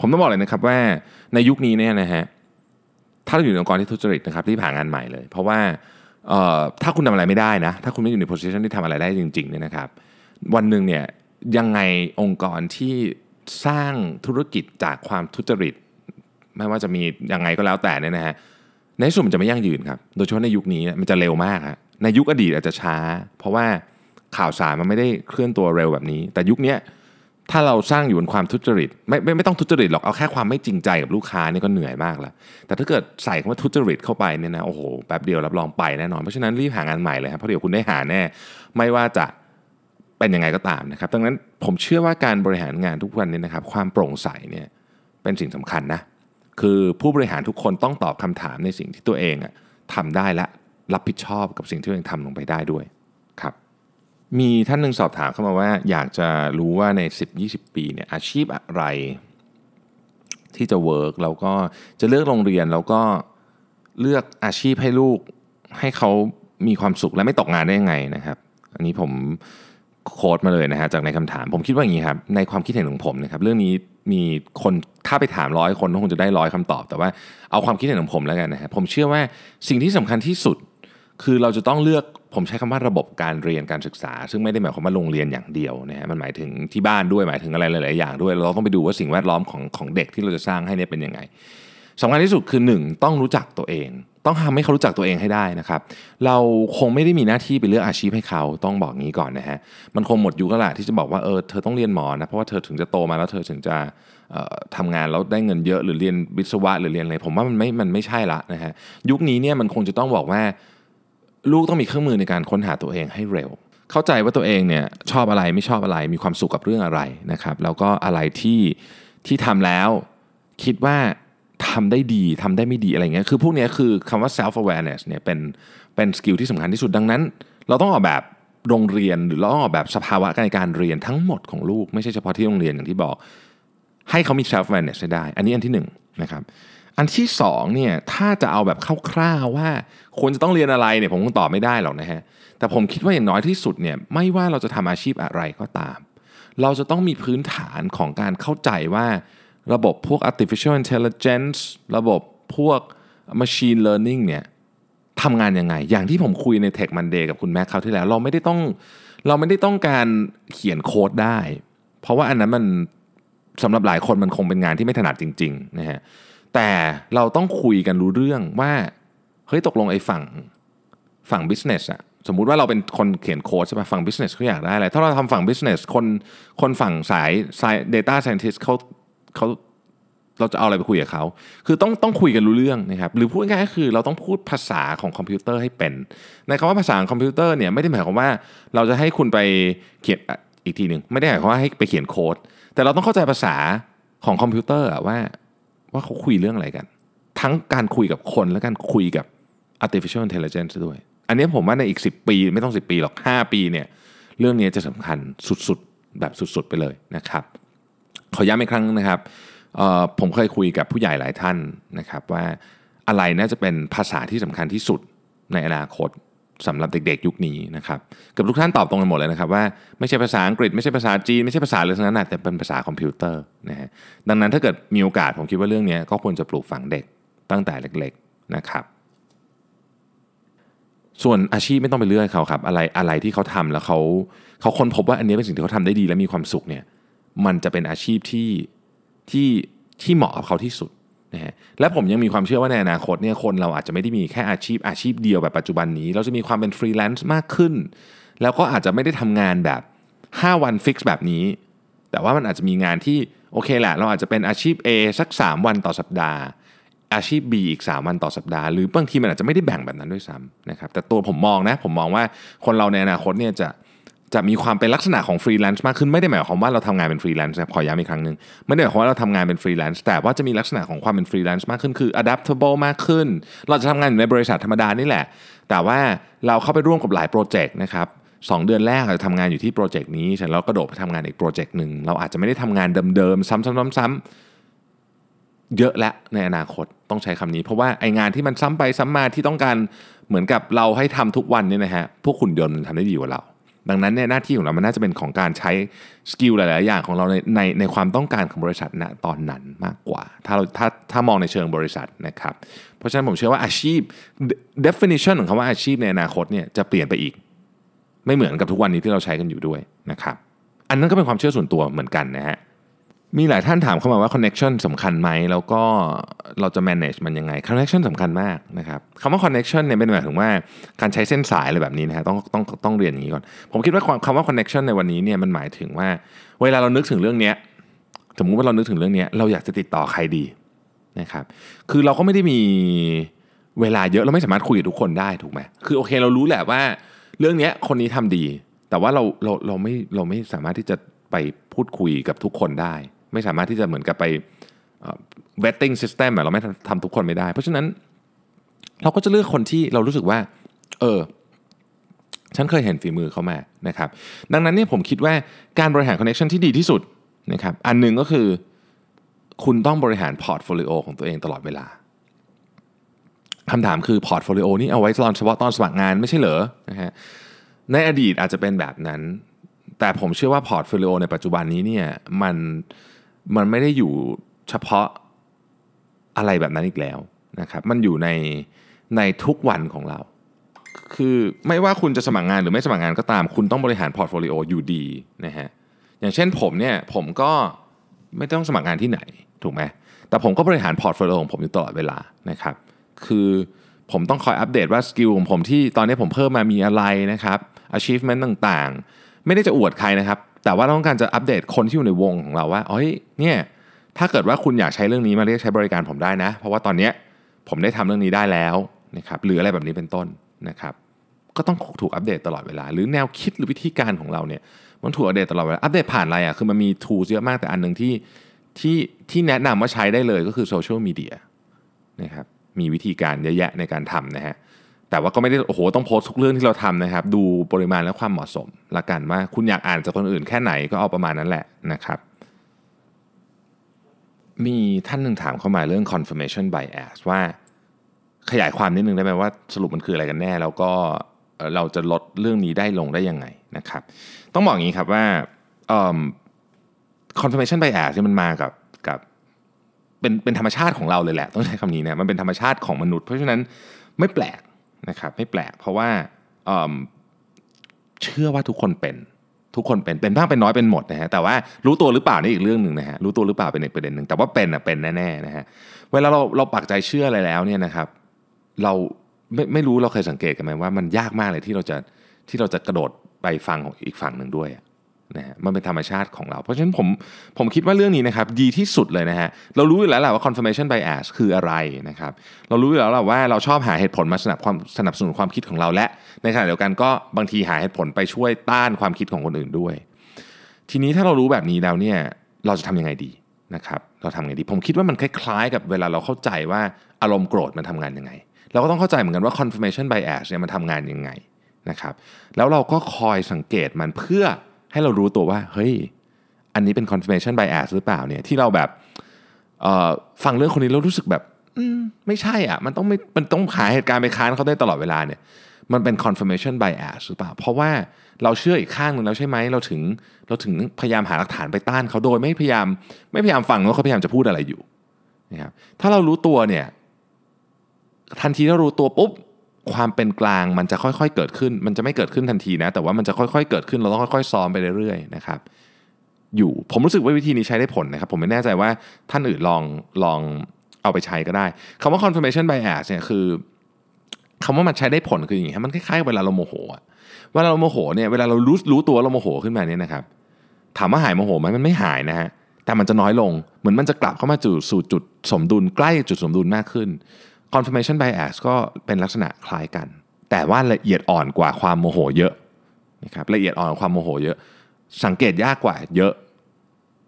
ผมต้องบอกเลยนะครับว่าในยุคนี้เนี่ยนะฮะ ถ้าเราอยู่ในองค์กรที่ทุจริตนะครับรีบหางานใหม่เลย เพราะว่าถ้าคุณทำอะไรไม่ได้นะ ถ้าคุณไม่อยู่ใน position ที่ทำอะไรได้จริงๆเนี่ยนะครับ วันหนึ่งเนี่ยยังไงองค์กรที่สร้างธุรกิจจากความทุจริต ไม่ว่าจะมียังไงก็แล้วแต่เนี่ยนะฮะในที่สุดมันจะไม่ยั่งยืนครับ โดยเฉพาะในยุคนี้มันจะเร็วมากฮะในยุคอดีตอาจจะช้า เพราะว่าข่าวสารมันไม่ได้เคลื่อนตัวเร็วแบบนี้ แต่ยุคนี้ ถ้าเราสร้างอยู่บนความทุจริตไม่ไม่ไม่ต้องทุจริตหรอกเอาแค่ความไม่จริงใจกับลูกค้านี่ก็เหนื่อยมากแล้ว แต่ถ้าเกิดใส่คำว่าทุจริตเข้าไปเนี่ยนะโอ้โหแป๊บเดียวรับรองไปแน่นอนเพราะฉะนั้นรีบหางานใหม่เลยครับเพราะเดี๋ยวคุณได้หาแน่ไม่ว่าจะเป็นยังไงก็ตามนะครับดังนั้นผมเชื่อว่าการบริหารงานทุกวันนี้นะครับความโปร่งใสเนี่ยเป็นสิ่งสำคัญนะคือผู้บริหารทุกคนต้องตอบคำถามในสิ่งที่ตัวเองอะทำได้และรับผิดชอบกับสิ่งที่ตัวเองทำลงไปได้ด้วยครับ มีท่านหนึ่งสอบถามเข้ามาว่า อยากจะรู้ว่าใน 10-20 ปีเนี่ยอาชีพอะไรที่จะเวิร์กแล้วก็จะเลือกโรงเรียนแล้วก็เลือกอาชีพให้ลูกให้เขามีความสุขและไม่ตกงานได้ยังไงนะครับ อันนี้ผมโค้ดมาเลยนะฮะจากในคำถาม ผมคิดว่าอย่างนี้ครับในความคิดเห็นของผมนะครับเรื่องนี้มีคนถ้าไปถามร้อยคนก็คงจะได้ร้อยคำตอบ แต่ว่าเอาความคิดเห็นของผมแล้วกันนะครับผมเชื่อว่าสิ่งที่สำคัญที่สุด คือเราจะต้องเลือก ผมใช้คำว่าระบบการเรียนการศึกษา ซึ่งไม่ได้หมายความว่าโรงเรียนอย่างเดียวนะฮะมันหมายถึงที่บ้านด้วยหมายถึงอะไรหลาย ๆ อย่างด้วยเราต้องไปดูว่าสิ่งแวดล้อมของของเด็กที่เราจะสร้างให้เนี่ยเป็นยังไงสำคัญที่สุดคือ 1 ต้องรู้จักตัวเอง ต้องทำให้เขารู้จักตัวเองให้ได้นะครับ เราคงไม่ได้มีหน้าที่ไปเลือกอาชีพให้เขาต้องบอกงี้ก่อนนะฮะมันคงหมดยุคแล้วล่ะที่จะบอกว่าเออเธอต้องเรียนหมอนะเพราะว่าเธอถึงจะโตมาแล้วเธอถึงจะออทำงานแล้วได้เงินเยอะหรือเรียนวิศวะหรือเรียนอะไรผมว่ามันไม่มันไม่ใช่ละนะฮะยุคนี้เนี่ยมันคงจะต้องบอกว่า ลูกต้องมีเครื่องมือในการค้นหาตัวเองให้เร็ว เข้าใจว่าตัวเองเนี่ยชอบอะไรไม่ชอบอะไรมีความสุขกับเรื่องอะไรนะครับ แล้วก็อะไรที่ที่ทำแล้วคิดว่าทำได้ดีทำได้ไม่ดีอะไรเงี้ยคือพวกนี้คือคำว่า self awareness เนี่ยเป็นเป็นสกิลที่สำคัญที่สุดดังนั้น เราต้องออกแบบโรงเรียนหรือเราต้องออกแบบสภาวะในการเรียนทั้งหมดของลูก ไม่ใช่เฉพาะที่โรงเรียนอย่างที่บอก ให้เขามี self awareness ได้ อันนี้อันที่หนึ่งนะครับ อันที่สองเนี่ยถ้าจะเอาแบบคร่าวๆว่าควรจะต้องเรียนอะไรเนี่ยผมคงตอบไม่ได้หรอกนะฮะแต่ผมคิดว่าอย่างน้อยที่สุดเนี่ยไม่ว่าเราจะทำอาชีพอะไรก็ตาม เราจะต้องมีพื้นฐานของการเข้าใจว่าระบบพวก artificial intelligence ระบบพวก machine learning เนี่ยทำงานยังไง อย่างที่ผมคุยใน Tech Monday กับคุณแม็กคราวที่แล้ว เราไม่ได้ต้องเราไม่ได้ต้องการเขียนโค้ดได้ เพราะว่าอันนั้นมันสำหรับหลายคนมันคงเป็นงานที่ไม่ถนัดจริงๆนะฮะ แต่เราต้องคุยกันรู้เรื่องว่าเฮ้ยตกลงไอ้ฝั่งฝั่ง business อะสมมุติว่าเราเป็นคนเขียนโค้ดใช่ไหมฝั่ง business เขาอยากได้อะไร ถ้าเราทำฝั่ง business คนคนฝั่งสายสาย data scientist เขาเขาเราจะเอาอะไรไปคุยกับเขา คือต้องต้องคุยกันรู้เรื่องนะครับ หรือพูดง่ายๆคือเราต้องพูดภาษาของคอมพิวเตอร์ให้เป็น ในคำว่าภาษาของคอมพิวเตอร์เนี่ยไม่ได้หมายความว่าเราจะให้คุณไปเขียนอีกทีหนึ่งไม่ได้หมายความว่าให้ไปเขียนโค้ด แต่เราต้องเข้าใจภาษาของคอมพิวเตอร์ว่า ว่าเขาคุยเรื่องอะไรกัน ทั้งการคุยกับคนและการคุยกับ artificial intelligence ด้วย อันนี้ผมว่าในอีก 10 ปีไม่ต้อง 10 ปีหรอก 5 ปีเนี่ยเรื่องนี้จะสำคัญสุดๆ แบบสุดๆ ไปเลยนะครับ ขอย้ำอีกครั้งนะครับผมเคยคุยกับผู้ใหญ่หลายท่านนะครับว่าอะไรน่าจะเป็นภาษาที่สำคัญที่สุดในอนาคต สำหรับเด็กๆ ยุคนี้นะครับเกับทุกท่านตอบตรงกันหมดเลยนะครับว่าไม่ใช่ภาษาอังกฤษไม่ใช่ภาษาจีนไม่ใช่ภาษาอะไรทั้งนั้นแต่เป็นภาษาคอมพิวเตอร์นะฮะดังนั้นถ้าเกิดมีโอกาสผมคิดว่าเรื่องนี้ก็ควรจะปลูกฝังเด็กตั้งแต่เล็กๆนะครับส่วนอาชีพไม่ต้องไปเลือกเขาครับอะไรอะไรที่เขาทำแล้วเขาเขาค้นพบว่าอันนี้เป็นสิ่งที่เขาทำได้ดีและมีความสุขเนี่ยมันจะเป็นอาชีพที่ที่ที่เหมาะกับเขาที่สุด นะฮะและผมยังมีความเชื่อว่าในอนาคตเนี่ยคนเราอาจจะไม่ได้มีแค่อาชีพอาชีพเดียวแบบปัจจุบันนี้ เราจะมีความเป็นฟรีแลนซ์มากขึ้น แล้วก็อาจจะไม่ได้ทำงานแบบ 5 วัน fix แบบนี้ แต่ว่ามันอาจจะมีงานที่โอเคแหละเราอาจจะเป็นอาชีพ A สัก 3 วันต่อสัปดาห์ อาชีพ B อีก 3 วันต่อสัปดาห์ หรือบางทีมันอาจจะไม่ได้แบ่งแบบนั้นด้วยซ้ำนะครับแต่ตัวผมมองนะผมมองว่าคนเราในอนาคตเนี่ยจะ จะมีความเป็นลักษณะของฟรีแลนซ์มากขึ้นไม่ได้หมายความว่าเราทำงานเป็นฟรีแลนซ์นะขอย้ำอีกครั้งหนึ่งไม่ได้หมายความว่าเราทำงานเป็นฟรีแลนซ์แต่ว่าจะมีลักษณะของความเป็นฟรีแลนซ์มากขึ้นคือ adaptable มากขึ้น เราจะทำงานอยู่ในบริษัทธรรมดานี่แหละ แต่ว่าเราเข้าไปร่วมกับหลายโปรเจกต์นะครับสองเดือนแรกเราจะทำงานอยู่ที่โปรเจกต์นี้เสร็จแล้วกระโดดไปทำงานอีกโปรเจกต์หนึ่งเราอาจจะไม่ได้ทำงานเดิมๆซ้ำๆๆเยอะและในอนาคตต้องใช้คำนี้ เพราะว่าไองานที่มันซ้ำไปซ้ำมาที่ต้องการเหมือนกับเราให้ทำทุกวันเนี่ยนะฮะพวกหุ่นยนต์มันทำได้ดีกว่าเรา ดังนั้นเนี่ยหน้าที่ของเรามันน่าจะเป็นของการใช้ skill หลาย ๆ อย่างของเราในในในความต้องการของบริษัทณตอนนั้นมากกว่า ถ้าเราถ้าถ้ามองในเชิงบริษัทนะครับ เพราะฉะนั้นผมเชื่อว่าอาชีพ definition ของคำว่าอาชีพในอนาคตเนี่ยจะเปลี่ยนไปอีก ไม่เหมือนกับทุกวันนี้ที่เราใช้กันอยู่ด้วยนะครับ อันนั้นก็เป็นความเชื่อส่วนตัวเหมือนกันนะฮะ มีหลายท่านถามเข้ามาว่า connection สำคัญไหม แล้วก็เราจะ manage มันยังไง connection สำคัญมากนะครับคำว่า connection เนี่ยเป็นหมายถึงว่าการใช้เส้นสายอะไรแบบนี้นะฮะต้องต้องต้องเรียนอย่างนี้ก่อน ผมคิดว่าคำว่า connection ในวันนี้เนี่ยมันหมายถึงว่า เวลาเรานึกถึงเรื่องนี้สมมุติว่าเรานึกถึงเรื่องนี้เราอยากจะติดต่อใครดีนะครับคือเราก็ไม่ได้มีเวลาเยอะเราไม่สามารถคุยกับทุกคนได้ถูกไหมคือโอเคเรารู้แหละว่า เรื่องนี้คนนี้ทำดี แต่ว่าเราเราเราไม่เราไม่สามารถที่จะไปพูดคุยกับทุกคนได้ ไม่สามารถที่จะเหมือนกับไป vetting system อะเราไม่ทำทุกคนไม่ได้ เพราะฉะนั้นเราก็จะเลือกคนที่เรารู้สึกว่า เออ ฉันเคยเห็นฝีมือเขามานะครับ ดังนั้นเนี่ยผมคิดว่าการบริหาร connection ที่ดีที่สุดนะครับอันหนึ่งก็คือคุณต้องบริหาร portfolio ของตัวเองตลอดเวลาคำถามคือ portfolio นี่เอาไว้ตอนเฉพาะตอนสมัครงานไม่ใช่เหรอนะฮะในอดีตอาจจะเป็นแบบนั้น แต่ผมเชื่อว่า portfolio ในปัจจุบันนี้เนี่ยมัน มันไม่ได้อยู่เฉพาะอะไรแบบนั้นอีกแล้วนะครับมันอยู่ในในทุกวันของเรา คือไม่ว่าคุณจะสมัครงานหรือไม่สมัครงานก็ตาม คุณต้องบริหาร portfolio อยู่ดีนะฮะอย่างเช่นผมเนี่ยผมก็ไม่ต้องสมัครงานที่ไหนถูกไหมแต่ผมก็บริหาร portfolio ของผมอยู่ตลอดเวลานะครับคือผมต้องคอยอัปเดตว่า skill ของผมที่ตอนนี้ผมเพิ่มมามีอะไรนะครับ achievement ต่างๆ ไม่ได้จะอวดใครนะครับ แต่ว่าต้องการจะอัปเดตคนที่อยู่ในวงของเราว่าเอ้ยเนี่ยถ้าเกิดว่าคุณอยากใช้เรื่องนี้มาเรียกใช้บริการผมได้นะ เพราะว่าตอนนี้ผมได้ทำเรื่องนี้ได้แล้วนะครับหรืออะไรแบบนี้เป็นต้นนะครับก็ต้องถูกอัปเดตตลอดเวลา หรือแนวคิดหรือวิธีการของเราเนี่ยมันถูกอัปเดตตลอดเวลาอัปเดตผ่านอะไรอะคือมันมีทูเยอะมากแต่อันหนึ่งที่ที่ที่แนะนำว่าใช้ได้เลยก็คือโซเชียลมีเดียนะครับมีวิธีการเยอะแยะในการทำนะฮะ แต่ว่าก็ไม่ได้โอ้โหต้องโพสต์ทุกเรื่องที่เราทำนะครับ ดูปริมาณและความเหมาะสมละกันว่าคุณอยากอ่านจากคนอื่นแค่ไหนก็เอาประมาณนั้นแหละนะครับ มีท่านหนึ่งถามเข้ามาเรื่อง confirmation bias ว่าขยายความนิดนึงได้ไหมว่าสรุปมันคืออะไรกันแน่ แล้วก็เราจะลดเรื่องนี้ได้ลงได้ยังไงนะครับ ต้องบอกอย่างนี้ครับว่า confirmation bias ที่มันมากับกับเป็นเป็นธรรมชาติของเราเลยแหละ ต้องใช้คำนี้นะมันเป็นธรรมชาติของมนุษย์ เพราะฉะนั้นไม่แปลก นะครับไม่แปลกเพราะว่าเเชื่อว่าทุกคนเป็นทุกคนเป็นเป็นบ้างเป็นน้อยเป็นหมดนะฮะแต่ว่ารู้ตัวหรือเปล่านี่อีกเรื่องหนึ่งนะฮะรู้ตัวหรือเปล่าเป็นอีกประเด็นหนึ่งแต่ว่าเป็นอะเป็นแน่ๆนะฮะเวลาเราเราปักใจเชื่ออะไรแล้วเนี่ยนะครับ เราไม่ไม่รู้เราเคยสังเกตกันไหมว่ามันยากมากเลยที่เราจะที่เราจะกระโดดไปฟังของอีกฝั่งหนึ่งด้วย นะฮะมันเป็นธรรมชาติของเรา เพราะฉะนั้นผมผมคิดว่าเรื่องนี้นะครับดีที่สุดเลยนะฮะเรารู้อยู่แล้วแหละว่า confirmation bias คืออะไรนะครับเรารู้อยู่แล้วแหละว่าเราชอบหาเหตุผลมาสนับความสนับสนุนความคิดของเราและในขณะเดียวกันก็บางทีหาเหตุผลไปช่วยต้านความคิดของคนอื่นด้วย ทีนี้ถ้าเรารู้แบบนี้แล้วเนี่ยเราจะทำยังไงดีนะครับเราทำยังไงดีผมคิดว่ามันคล้ายๆ กับเวลาเราเข้าใจว่าอารมณ์โกรธมันทำงานยังไง เราก็ต้องเข้าใจเหมือนกันว่า confirmation bias เนี่ยมันทำงานยังไงนะครับแล้วเราก็คอยสังเกตมันเพื่อ ให้เรารู้ตัวว่าเฮ้ยอันนี้เป็น confirmation bias หรือเปล่าเนี่ยที่เราแบบฟังเรื่องคนนี้แล้วรู้สึกแบบไม่ใช่อะมันต้องไม่มันต้องหาเหตุการณ์ไปค้านเขาได้ตลอดเวลาเนี่ยมันเป็น confirmation bias หรือเปล่า เพราะว่าเราเชื่ออีกข้างหนึ่งแล้วใช่ไหมเราถึงเราถึงพยายามหาหลักฐานไปต้านเขาโดยไม่พยายามไม่พยายามฟังว่าเขาพยายามจะพูดอะไรอยู่นะครับถ้าเรารู้ตัวเนี่ยทันทีที่เรารู้ตัวปุ๊บ ความเป็นกลางมันจะค่อยๆเกิดขึ้น มันจะไม่เกิดขึ้นทันทีนะ แต่ว่ามันจะค่อยๆเกิดขึ้น เราต้องค่อยๆซ้อมไปเรื่อยๆนะครับ อยู่ ผมรู้สึกว่าวิธีนี้ใช้ได้ผลนะครับ ผมไม่แน่ใจว่าท่านอื่นลองลองเอาไปใช้ก็ได้คำว่า confirmation bias เนี่ยคือคำว่ามันใช้ได้ผลคืออย่างนี้มันคล้ายๆเวลาเราโมโหเวลาเราโมโหเนี่ยเวลาเรารู้รู้ตัวเราโมโหขึ้นมาเนี่ยนะครับถามว่าหายโมโหไหมมันไม่หายนะฮะแต่มันจะน้อยลงเหมือนมันจะกลับเข้ามาสู่จุดสมดุลใกล้จุดสมดุลมากขึ้น confirmation bias ก็เป็นลักษณะคล้ายกัน แต่ว่าละเอียดอ่อนกว่าความโมโหเยอะนะครับละเอียดอ่อนกว่าความโมโหเยอะ สังเกตยากกว่าเยอะ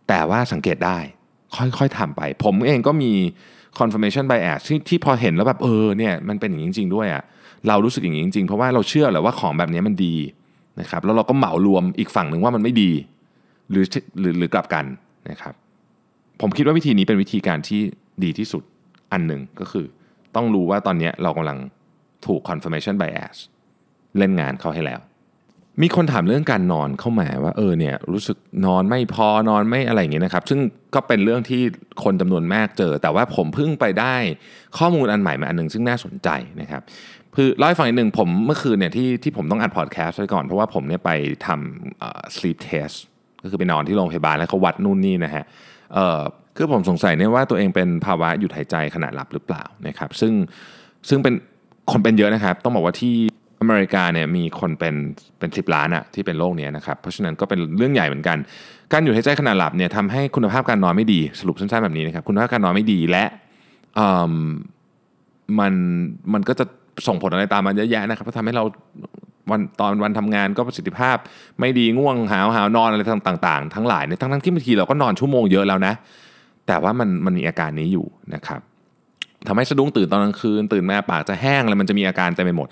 แต่ว่าสังเกตได้ค่อยๆทำไป ผมเองก็มี confirmation bias ที่ที่พอเห็นแล้วแบบเออเนี่ยมันเป็นอย่างนี้จริง ๆ ด้วยอะ่ะเรารู้สึกอย่างนี้จริงๆ เพราะว่าเราเชื่อแหละว่าของแบบนี้มันดีนะครับแล้วเราก็เหมารวมอีกฝั่งหนึ่งว่ามันไม่ดี หรือหรือหรือกลับกันนะครับ ผมคิดว่าวิธีนี้เป็นวิธีการที่ดีที่สุดอันหนึ่งก็คือ ต้องรู้ว่าตอนนี้เรากำลังถูก confirmation bias เล่นงานเขาให้แล้ว มีคนถามเรื่องการนอนเข้ามาว่าเออเนี่ยรู้สึกนอนไม่พอนอนไม่อะไรอย่างเงี้ยนะครับ ซึ่งก็เป็นเรื่องที่คนจำนวนมากเจอ แต่ว่าผมเพิ่งไปได้ข้อมูลอันใหม่มาอันหนึ่งซึ่งน่าสนใจนะครับคือเล่าให้ฟังอีกหนึ่งผมเมื่อคืนเนี่ยที่ที่ผมต้องอัดพอดแคสต์ไว้ก่อน เพราะว่าผมเนี่ยไปทำ sleep test ก็คือไปนอนที่โรงพยาบาลแล้วเขาวัดนู่นนี่นะฮะเอ่อ คือผมสงสัยเนี่ยว่าตัวเองเป็นภาวะหยุดหายใจขณะหลับหรือเปล่านะครับ ซึ่งซึ่งเป็นคนเป็นเยอะนะครับ ต้องบอกว่าที่อเมริกาเนี่ยมีคนเป็นเป็นสิบล้านอะที่เป็นโรคเนี้ยนะครับ เพราะฉะนั้นก็เป็นเรื่องใหญ่เหมือนกัน การหยุดหายใจขณะหลับเนี่ยทำให้คุณภาพการนอนไม่ดีสรุปสั้นๆแบบนี้นะครับคุณภาพการนอนไม่ดีและมันมันก็จะส่งผลอะไรตามมาเยอะแยะนะครับเพราะทำให้เราวันตอนวันทำงานก็ประสิทธิภาพ ไม่ดีง่วงหาวหาวนอนอะไรต่าง ๆ ทั้งหลายเนี่ยทั้งทั้งที่บางทีเราก็นอนชั่วโมงเยอะแล้วนะ แต่ว่ามันมันมีอาการนี้อยู่นะครับทำให้สะดุ้งตื่นตอนกลางคืนตื่นมาปากจะแห้งอะไรมันจะมีอาการเต็มไปหมด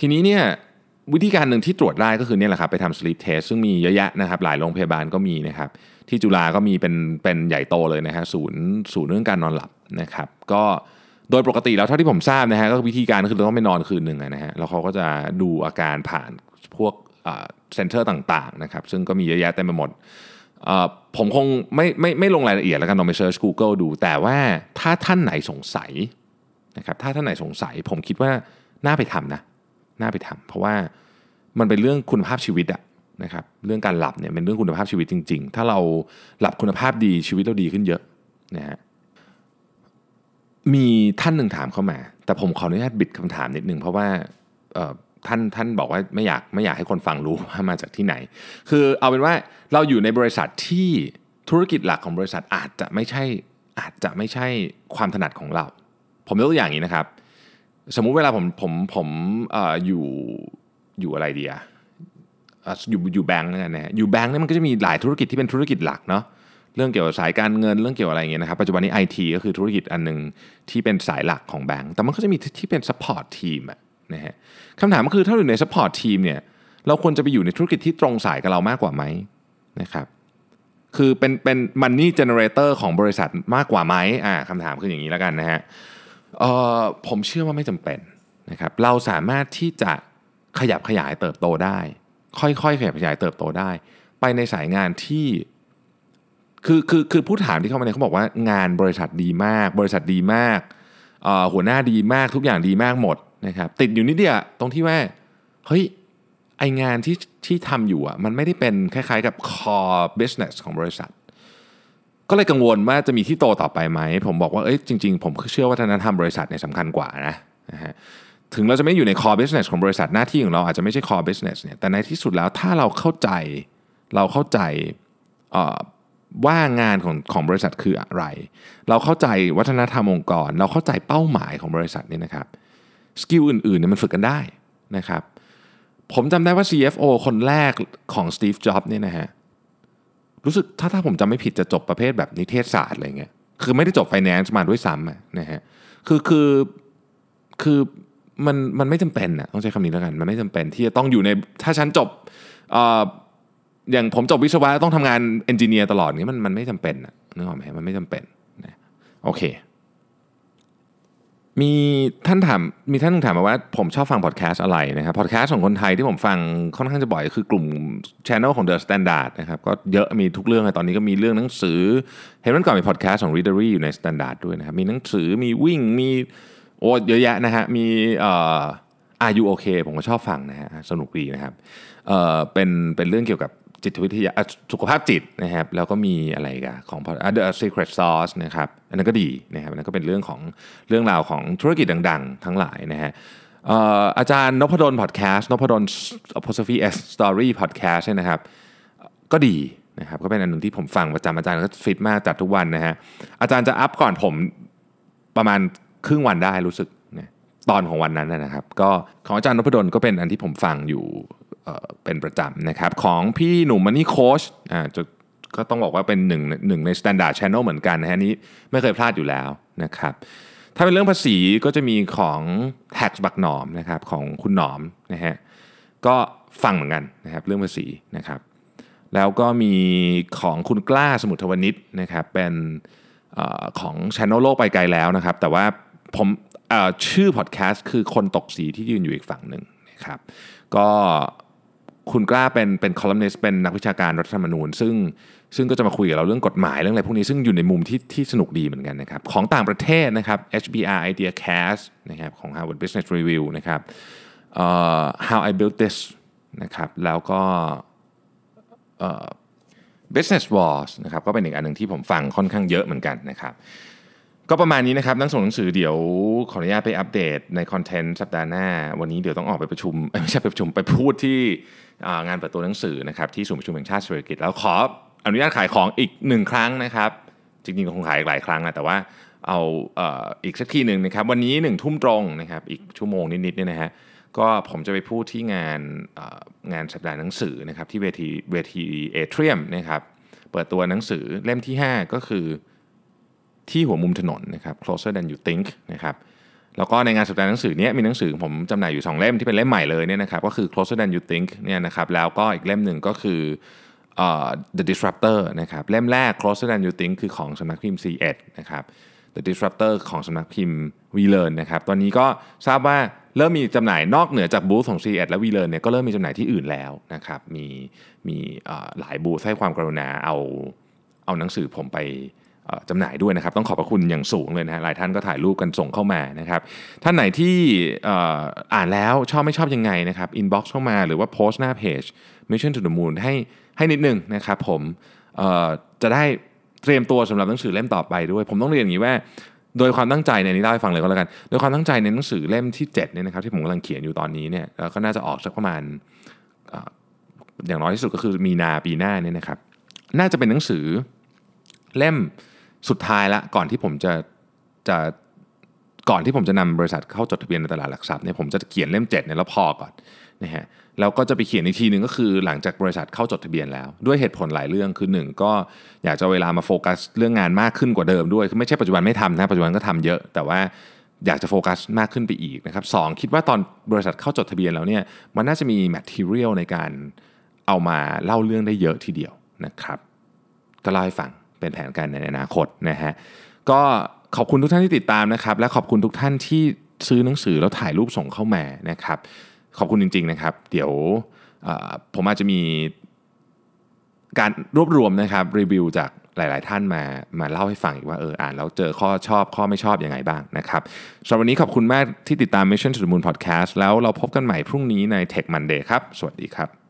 ทีนี้เนี่ยวิธีการหนึ่งที่ตรวจได้ก็คือเนี่ยแหละครับไปทำ sleep test ซึ่งมีเยอะแยะนะครับหลายโรงพยาบาลก็มีนะครับที่จุฬาก็มีเป็นเป็นใหญ่โตเลยนะฮะศูนย์ศูนย์เรื่องการนอนหลับนะครับก็โดยปกติแล้วเท่าที่ผมทราบนะฮะก็วิธีการคือเราต้องไปนอนคืนหนึ่งนะฮะแล้วเขาก็จะดูอาการผ่านพวกเซ็นเตอร์ต่างๆนะครับซึ่งก็มีเยอะแยะเต็มไปหมด ผมคงไม่ไม่ไม่ลงรายละเอียดแล้วกันลองไปเซิร์ช Google ดู แต่ว่าถ้าท่านไหนสงสัยนะครับถ้าท่านไหนสงสัย ผมคิดว่าน่าไปทำนะน่าไปทำเพราะว่ามันเป็นเรื่องคุณภาพชีวิตอะนะครับเรื่องการหลับเนี่ยเป็นเรื่องคุณภาพชีวิตจริง ๆ ถ้าเราหลับคุณภาพดีชีวิตเราดีขึ้นเยอะนะฮะมีท่านหนึ่งถามเข้ามา แต่ผมขออนุญาตบิดคำถามนิดนึงเพราะว่า ท่านท่านบอกว่าไม่อยากไม่อยากให้คนฟังรู้ว่ามาจากที่ไหน คือเอาเป็นว่าเราอยู่ในบริษัทที่ธุรกิจหลักของบริษัทอาจจะไม่ใช่อาจจะไม่ใช่ความถนัดของเรา ผมยกตัวอย่างนี้นะครับ สมมุติเวลาผมผมผมออยู่อยู่อะไรเดีอะอยู่อยู่แบงก์นะฮะอยู่แบงก์เนี่ยมันก็จะมีหลายธุรกิจที่เป็นธุรกิจหลักเนาะเรื่องเกี่ยวกับสายการเงินเรื่องเกี่ยวอะไรอย่างเงี้ยนะครับปัจจุบันนี้ไอทีก็คือธุรกิจอันหนึ่งที่เป็นสายหลักของแบงก์แต่มันก็จะมีที่เป็น support team นะฮะคำถามก็คือถ้าอยู่ใน support team เนี่ยเราควรจะไปอยู่ในธุรกิจที่ตรงสายกับเรามากกว่าไหมนะครับคือเป็นเป็น money generator ของบริษัทมากกว่าไหมอ่าคำถามคืออย่างนี้แล้วกันนะฮะเอ่อผมเชื่อว่าไม่จำเป็นนะครับเราสามารถที่จะขยับขยายเติบโตได้ ค่อยๆขยับขยายเติบโตได้ ไปในสายงานที่คือคือคือผู้ถามที่เข้ามาเนี่ยเขาบอกว่างานบริษัทดีมาก บริษัทดีมากหัวหน้าดีมากทุกอย่างดีมากหมด นะครับติดอยู่นิดเดียวตรงที่ว่าเฮ้ยไองานที่ที่ทำอยู่อะมันไม่ได้เป็นคล้ายๆกับ core business ของบริษัท ก็เลยกังวลว่าจะมีที่โตต่อไปไหม ผมบอกว่าเอ้ยจริงๆ ผมเชื่อว่าวัฒนธรรมบริษัทเนี่ยสำคัญกว่านะนะฮะถึงเราจะไม่อยู่ใน core business ของบริษัทหน้าที่ของเราอาจจะไม่ใช่ core business เนี่ยแต่ในที่สุดแล้วถ้าเราเข้าใจเราเข้าใจว่างานของของบริษัทคืออะไร เราเข้าใจวัฒนธรรมองค์กร เราเข้าใจเป้าหมายของบริษัทนี่นะครับ skill อื่นๆเนี่ยมันฝึกกันได้นะครับผมจำได้ว่า CFO คนแรกของ Steve Jobs เนี่ยนะฮะรู้สึกถ้าถ้าผมจำไม่ผิดจะจบประเภทแบบนิเทศศาสตร์อะไรเงี้ยคือไม่ได้จบไฟแนนซ์มาด้วยซ้ำนะฮะคือคือคือมันมันไม่จำเป็นนะต้องใช้คำนี้แล้วกัน มันไม่จำเป็นที่จะต้องอยู่ในถ้าฉันจบอย่างผมจบวิศวะต้องทำงาน engineer ตลอดนี้มันมันไม่จำเป็นนะนึกออกไหมมันไม่จำเป็นนะโอเค มีท่านถามมีท่านนึงถามมาว่าผมชอบฟังพอดแคสต์อะไรนะครับพอดแคสต์ของคนไทยที่ผมฟังค่อนข้างจะบ่อยคือกลุ่มช anel ของ The Standard นะครับก็เยอะมีทุกเรื่องเลยตอนนี้ก็มีเรื่องหนังสือ เห็นวันก่อนมีพอดแคสต์ของ Readery อยู่ใน Standard ด้วยนะครับมีหนังสือมีวิ่งมีโอ้เยอะแยะนะฮะมีเอ่ออายุโอเคผมก็ชอบฟังนะฮะสนุกดีนะครับเอ่อเป็นเป็นเรื่องเกี่ยวกับ จิตวิทยาสุขภาพจิตนะครับแล้วก็มีอะไรกันของ The Secret Sauce นะครับอันนั้นก็ดีนะครับอันนั้นก็เป็นเรื่องของเรื่องราวของธุรกิจดัง ๆ ทั้งหลายนะฮะอาจารย์นพดลพอดแคสต์นพดล apostrophe s story podcast นะครับก็ดีนะครับก็เป็นอันหนึ่งที่ผมฟังประจำอาจารย์ก็ฟิตมากจัดทุกวันนะฮะอาจารย์จะอัพก่อนผมประมาณครึ่งวันได้รู้สึกตอนของวันนั้นนะครับ ก็ของอาจารย์นพดลก็เป็นอันที่ผมฟังอยู่ เป็นประจำนะครับของพี่หนุ่มมันนี่โค้ชอ่าจะก็ต้องบอกว่าเป็นหนึ่งหนึ่งใน Standard Channel เหมือนกันนะฮะนี้ไม่เคยพลาดอยู่แล้วนะครับถ้าเป็นเรื่องภาษีก็จะมีของ Tax บักหนอมนะครับของคุณหนอมนะฮะก็ฟังเหมือนกันนะครับเรื่องภาษีนะครับแล้วก็มีของคุณกล้าสมุทรวณิชนะครับเป็นอของ Channel โลกไปไกลแล้วนะครับ แต่ว่าผมชื่อพอดแคสต์คือคนตกสีที่ยืนอยู่อีกฝั่งหนึ่งนะครับก็ คุณกล้าเป็นเป็นคอลัมนิสต์เป็นนักวิชาการรัฐธรรมนูญ ซึ่งซึ่งก็จะมาคุยกับเราเรื่องกฎหมายเรื่องอะไรพวกนี้ซึ่งอยู่ในมุมที่ที่สนุกดีเหมือนกันนะครับ ของต่างประเทศนะครับ HBR Idea Cast นะครับของ Harvard Business Review นะครับ uh, How I Built This นะครับแล้วก็ uh, Business Wars นะครับก็เป็นอีกอันหนึ่งที่ผมฟังค่อนข้างเยอะเหมือนกันนะครับ ก็ประมาณนี้นะครับนักส่งหนังสือเดี๋ยวขออนุญาตไปอัปเดตในคอนเทนต์สัปดาห์หน้า วันนี้เดี๋ยวต้องออกไปประชุมไม่ใช่ไปประชุมไปพูดที่ งานเปิดตัวหนังสือนะครับที่ศูนย์ประชุมแห่งชาติเศรษฐกิจแล้วขออนุญาตขายของอีกหนึ่งครั้งนะครับจริงๆคงขายอีกหลายครั้งนะแต่ว่าเอาเอออีกสักทีหนึ่งนะครับวันนี้หนึ่งทุ่มตรงนะครับอีกชั่วโมงนิดๆเนี่ยนะฮะก็ผมจะไปพูดที่งานงานสัปดาห์หนังสือนะครับที่เวทีเวทีเอเทรียมนะครับเปิดตัวหนังสือเล่มที่ 5 ก็คือที่หัวมุมถนนนะครับ closer than you think นะครับ แล้วก็ในงานสัปดาห์หนังสือเนี้ยมีหนังสือผมจำหน่ายอยู่ 2 เล่มที่เป็นเล่มใหม่เลยเนี่ยนะครับก็คือ closer than you think เนี่ยนะครับแล้วก็อีกเล่มหนึ่งก็คือ uh, The Disruptor นะครับเล่มแรก Closer Than You Think คือของสำนักพิมพ์ C1 นะครับ The Disruptor ของสำนักพิมพ์ v l e a r n นะครับตอนนี้ก็ทราบว่าเริ่มมีจำหน่ายนอกเหนือจากบูธของ C1 และ v l e a r n เนี่ยก็เริ่มมีจำหน่ายที่อื่นแล้วนะครับมีมีหลายบูธให้ความกรุณาเอาเอาหนังสือผมไป จำหน่ายด้วยนะครับ ต้องขอบพระคุณอย่างสูงเลยนะฮะหลายท่านก็ถ่ายรูปกันส่งเข้ามานะครับ ท่านไหนที่อ่านแล้วชอบไม่ชอบยังไงนะครับอินบ็อกซ์เข้ามาหรือว่าโพสต์หน้าเพจ Mission to the Moon ให้ให้นิดนึงนะครับผมจะได้เตรียมตัวสำหรับหนังสือเล่มต่อไปด้วย ผมต้องเรียนอย่างนี้ว่า โดยความตั้งใจเนี่ยนี่เล่าให้ฟังเลยก็แล้วกัน โดยความตั้งใจในหนังสือเล่มที่7เนี่ยนะครับที่ผมกำลังเขียนอยู่ตอนนี้เนี่ยแล้วก็น่าจะออกสักประมาณอย่างน้อยที่สุดก็คือมีนาปีหน้าเนี่ยนะครับ น่าจะเป็นหนังสือเล่ม สุดท้ายละก่อนที่ผมจะจะก่อนที่ผมจะนำบริษัทเข้าจดทะเบียนในตลาดหลักทรัพย์เนี่ยผมจะเขียนเล่ม7เนี่ยแล้วพอก่อนนะฮะแล้วก็จะไปเขียนอีกทีหนึ่งก็คือหลังจากบริษัทเข้าจดทะเบียนแล้ว ด้วยเหตุผลหลายเรื่องคือ 1 ก็อยากจะเวลามาโฟกัสเรื่องงานมากขึ้นกว่าเดิมด้วยคือไม่ใช่ปัจจุบันไม่ทำนะปัจจุบันก็ทำเยอะ แต่ว่าอยากจะโฟกัสมากขึ้นไปอีกนะครับสคิดว่าตอนบริษัทเข้าจดทะเบียนแล้วเนี่ยมันน่าจะมี material ในการเอามาเล่าเรื่องได้เยอะทีเดียวนะครับก็เล่าให้ฟัง เป็นแผนการในอนาคตนะฮะก็ขอบคุณทุกท่านที่ติดตามนะครับ และขอบคุณทุกท่านที่ซื้อหนังสือแล้วถ่ายรูปส่งเข้ามานะครับ ขอบคุณจริง ๆนะครับ เดี๋ยวผมอาจจะมีการรวบรวมนะครับรีวิวจากหลาย ๆ ท่านมามาเล่าให้ฟังอีกว่าเอออ่านแล้วเจอข้อชอบข้อไม่ชอบอยังไงบ้างนะครับสำหรับวันนี้ขอบคุณมากที่ติดตาม Mission to the Moon Podcast แล้วเราพบกันใหม่พรุ่งนี้ใน Tech Monday ครับ สวัสดีครับ